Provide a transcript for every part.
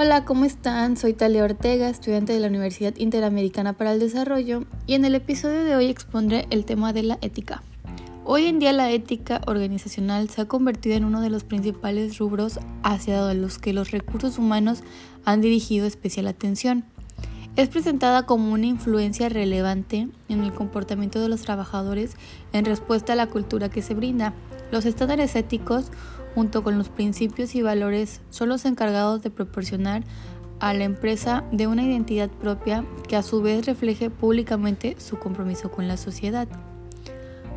Hola, ¿cómo están? Soy Talia Ortega, estudiante de la Universidad Interamericana para el Desarrollo, y en el episodio de hoy expondré el tema de la ética. Hoy en día la ética organizacional se ha convertido en uno de los principales rubros hacia los que los recursos humanos han dirigido especial atención. Es presentada como una influencia relevante en el comportamiento de los trabajadores en respuesta a la cultura que se brinda. Los estándares éticos junto con los principios y valores, son los encargados de proporcionar a la empresa de una identidad propia que a su vez refleje públicamente su compromiso con la sociedad.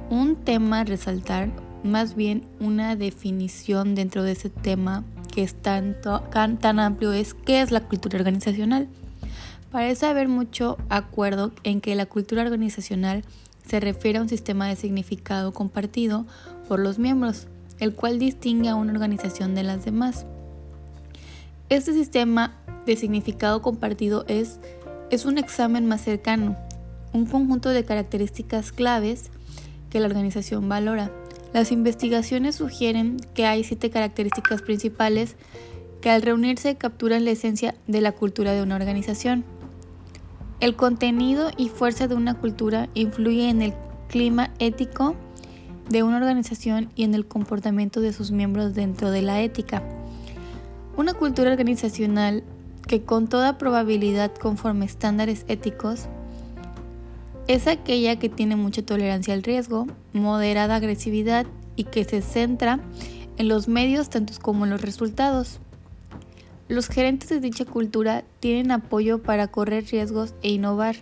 Un tema a resaltar, más bien una definición dentro de ese tema que es tanto, tan, tan amplio, es qué es la cultura organizacional. Parece haber mucho acuerdo en que la cultura organizacional se refiere a un sistema de significado compartido por los miembros, el cual distingue a una organización de las demás. Este sistema de significado compartido es, es un examen más cercano, un conjunto de características claves que la organización valora. Las investigaciones sugieren que hay siete características principales que al reunirse capturan la esencia de la cultura de una organización. El contenido y fuerza de una cultura influye en el clima ético de una organización y en el comportamiento de sus miembros dentro de la ética. Una cultura organizacional que con toda probabilidad conforme estándares éticos es aquella que tiene mucha tolerancia al riesgo, moderada agresividad y que se centra en los medios tanto como en los resultados. Los gerentes de dicha cultura tienen apoyo para correr riesgos e innovar.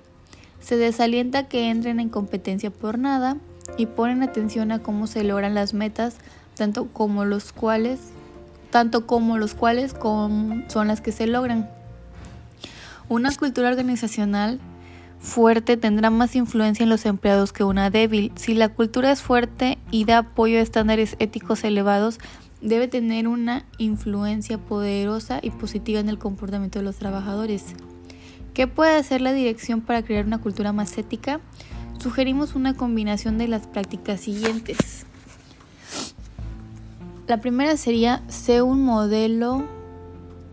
Se desalienta que entren en competencia por nada y ponen atención a cómo se logran las metas, tanto como los cuales, tanto como los cuales son las que se logran. Una cultura organizacional fuerte tendrá más influencia en los empleados que una débil. Si la cultura es fuerte y da apoyo a estándares éticos elevados, debe tener una influencia poderosa y positiva en el comportamiento de los trabajadores. ¿Qué puede hacer la dirección para crear una cultura más ética? sugerimos una combinación de las prácticas siguientes. La primera sería ser un modelo,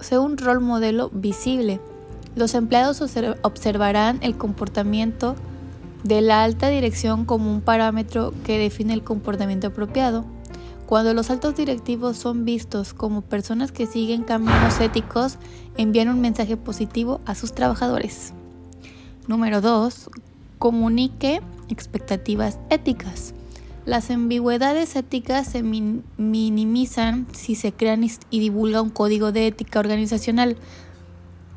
ser un rol modelo visible. Los empleados observarán el comportamiento de la alta dirección como un parámetro que define el comportamiento apropiado. Cuando los altos directivos son vistos como personas que siguen caminos éticos, envían un mensaje positivo a sus trabajadores. Número 2 comunique expectativas éticas. Las ambigüedades éticas se minimizan si se crea y divulga un código de ética organizacional.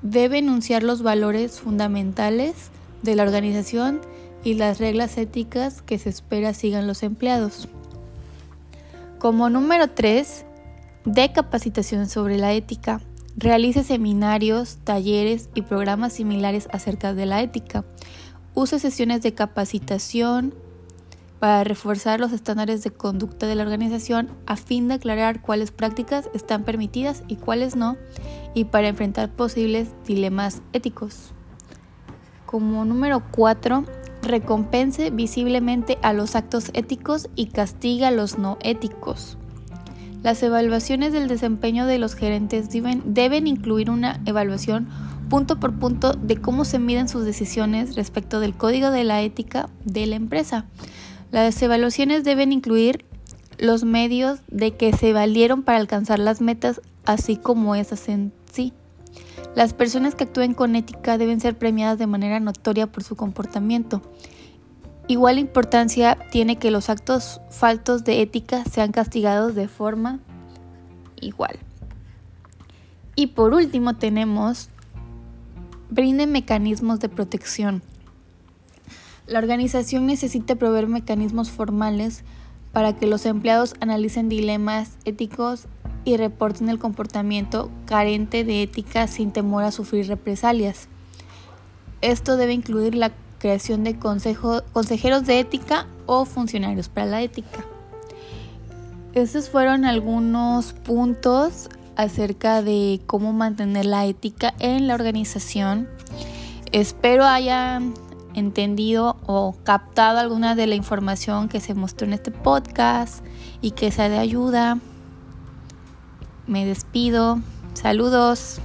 Debe enunciar los valores fundamentales de la organización y las reglas éticas que se espera sigan los empleados. Como número 3, de capacitación sobre la ética. Realice seminarios, talleres y programas similares acerca de la ética. Use sesiones de capacitación para reforzar los estándares de conducta de la organización a fin de aclarar cuáles prácticas están permitidas y cuáles no y para enfrentar posibles dilemas éticos. Como número 4, recompense visiblemente a los actos éticos y castiga a los no éticos. Las evaluaciones del desempeño de los gerentes deben, deben incluir una evaluación punto por punto de cómo se miden sus decisiones respecto del código de la ética de la empresa. Las evaluaciones deben incluir los medios de que se valieron para alcanzar las metas, así como esas en sí. Las personas que actúen con ética deben ser premiadas de manera notoria por su comportamiento. Igual importancia tiene que los actos faltos de ética sean castigados de forma igual. Y por último tenemos brinden mecanismos de protección. La organización necesita proveer mecanismos formales para que los empleados analicen dilemas éticos y reporten el comportamiento carente de ética sin temor a sufrir represalias. Esto debe incluir la creación de consejeros de ética o funcionarios para la ética. Estos fueron algunos puntos acerca de cómo mantener la ética en la organización. Espero hayan entendido o captado alguna de la información que se mostró en este podcast y que sea de ayuda. Me despido. Saludos.